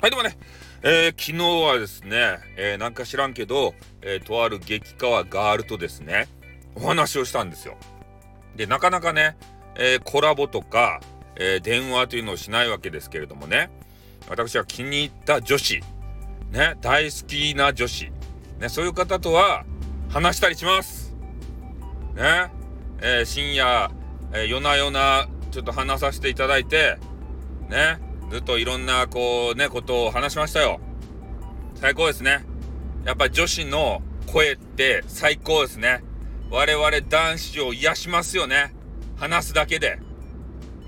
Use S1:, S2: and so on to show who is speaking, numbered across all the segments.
S1: はい、どうもね、えー、昨日はですね、えー、なんか知らんけど、えー、とある激川ガールとですね、お話をしたんですよ。で、なかなかね、えー、コラボとか、えー、電話というのをしないわけですけれどもね、私は気に入った女子、ね、大好きな女子、ね、そういう方とは話したりします。ね、えー、深夜、えー、夜な夜なちょっと話させていただいて、ね、ずっといろんなこうね、ことを話しましたよ。最高ですね。やっぱ女子の声って最高ですね。我々男子を癒しますよね。話すだけで。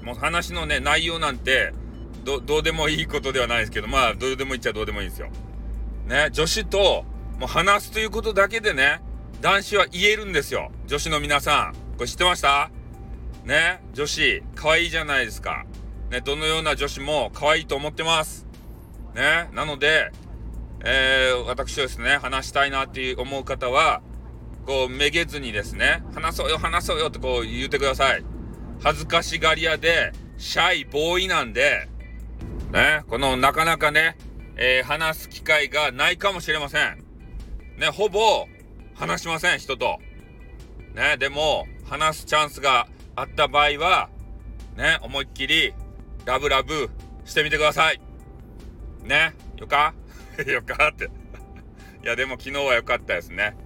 S1: もう話のね、内容なんて、ど、どうでもいいことではないですけど、まあ、どうでもいいっちゃどうでもいいんですよ。ね、女子と、もう話すということだけでね、男子は言えるんですよ。女子の皆さん。これ知ってました？ね、女子、可愛いじゃないですか。ね、どのような女子も可愛いと思ってます。ね、なので、えー、私ですね、話したいなって思う方は、こう、めげずにですね、話そうよ、話そうよってこう言ってください。恥ずかしがり屋で、シャイ、ボーイなんで、ね、このなかなかね、えー、話す機会がないかもしれません。ね、ほぼ話しません、人と。ね、でも、話すチャンスがあった場合は、ね、思いっきりラブラブしてみてください。ね？よか？よかっていや、でも昨日は良かったですね。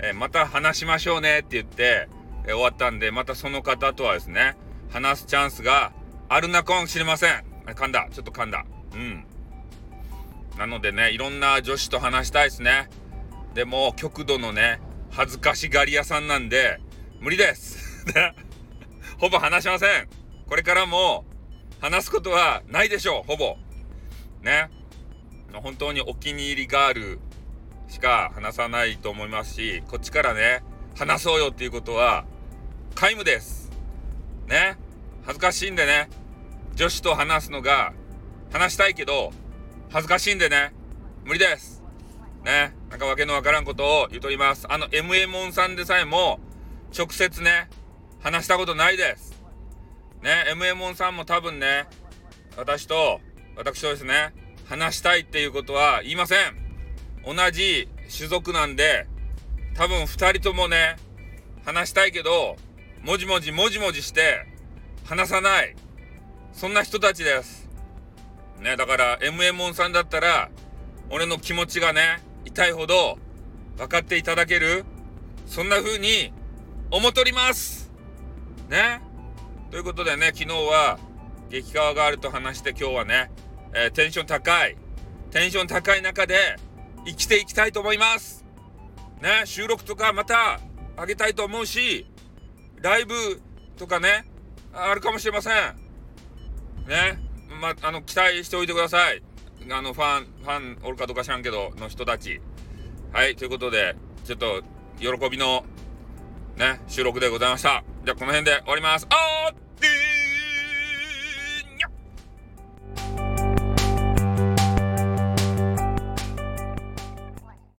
S1: えー、また話しましょうねって言って、えー、終わったんで、またその方とはですね、話すチャンスがあるなかもしれません。噛んだ。ちょっと噛んだ。うん。なのでね、いろんな女子と話したいですね。でも、極度のね、恥ずかしがり屋さんなんで、無理です。ほぼ話しません。これからも、話すことはないでしょう、ほぼ。ね。本当にお気に入りガールしか話さないと思いますし、こっちからね、話そうよっていうことは、皆無です。ね。恥ずかしいんでね、女子と話すのが、話したいけど、恥ずかしいんでね、無理です。ね。なんかわけのわからんことを言うとります。あの、MA モンさんでさえも、直接ね、話したことないです。ね、MA モンさんも多分ね、私と、私とですね、話したいっていうことは言いません。同じ種族なんで、多分二人ともね、話したいけど、もじもじもじもじして、話さない。そんな人たちです。ね、だから MA モンさんだったら、俺の気持ちがね、痛いほど分かっていただける、そんな風に思っております。ね。ということでね、昨日は激川ガールと話して今日はね、えー、テンション高い、テンション高い中で生きていきたいと思います。ね、収録とかまたあげたいと思うし、ライブとかね、あるかもしれません。ね、ま、あの、期待しておいてください。あの、ファン、ファンおるかどうか知らんけど、の人たち。はい、ということで、ちょっと、喜びの、ね、収録でございました。じゃあ、この辺で終わります。あーって